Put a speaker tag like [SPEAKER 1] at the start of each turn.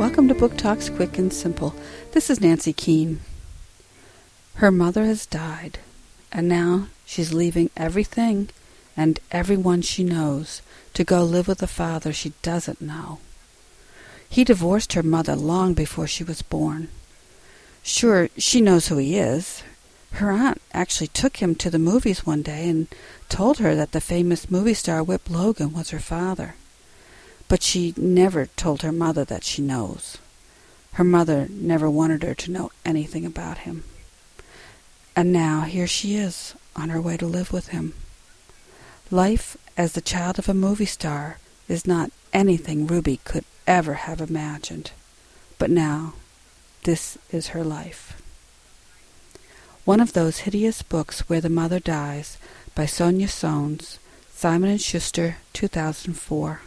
[SPEAKER 1] Book Talks Quick and Simple. This is Nancy Keane. Her mother has died, and now she's leaving everything and everyone she knows to go live with a father she doesn't know. He divorced her mother long before she was born. Sure, she knows who he is. Her aunt actually took him to the movies one day and told her that the famous movie star Whip Logan was her father. But she never told her mother that she knows. Her mother never wanted her to know anything about him. And now here she is, on her way to live with him. Life as the child of a movie star is not anything Ruby could ever have imagined. But now, this is her life. One of those hideous books where the mother dies by Sonya Sones, Simon & Schuster, 2004.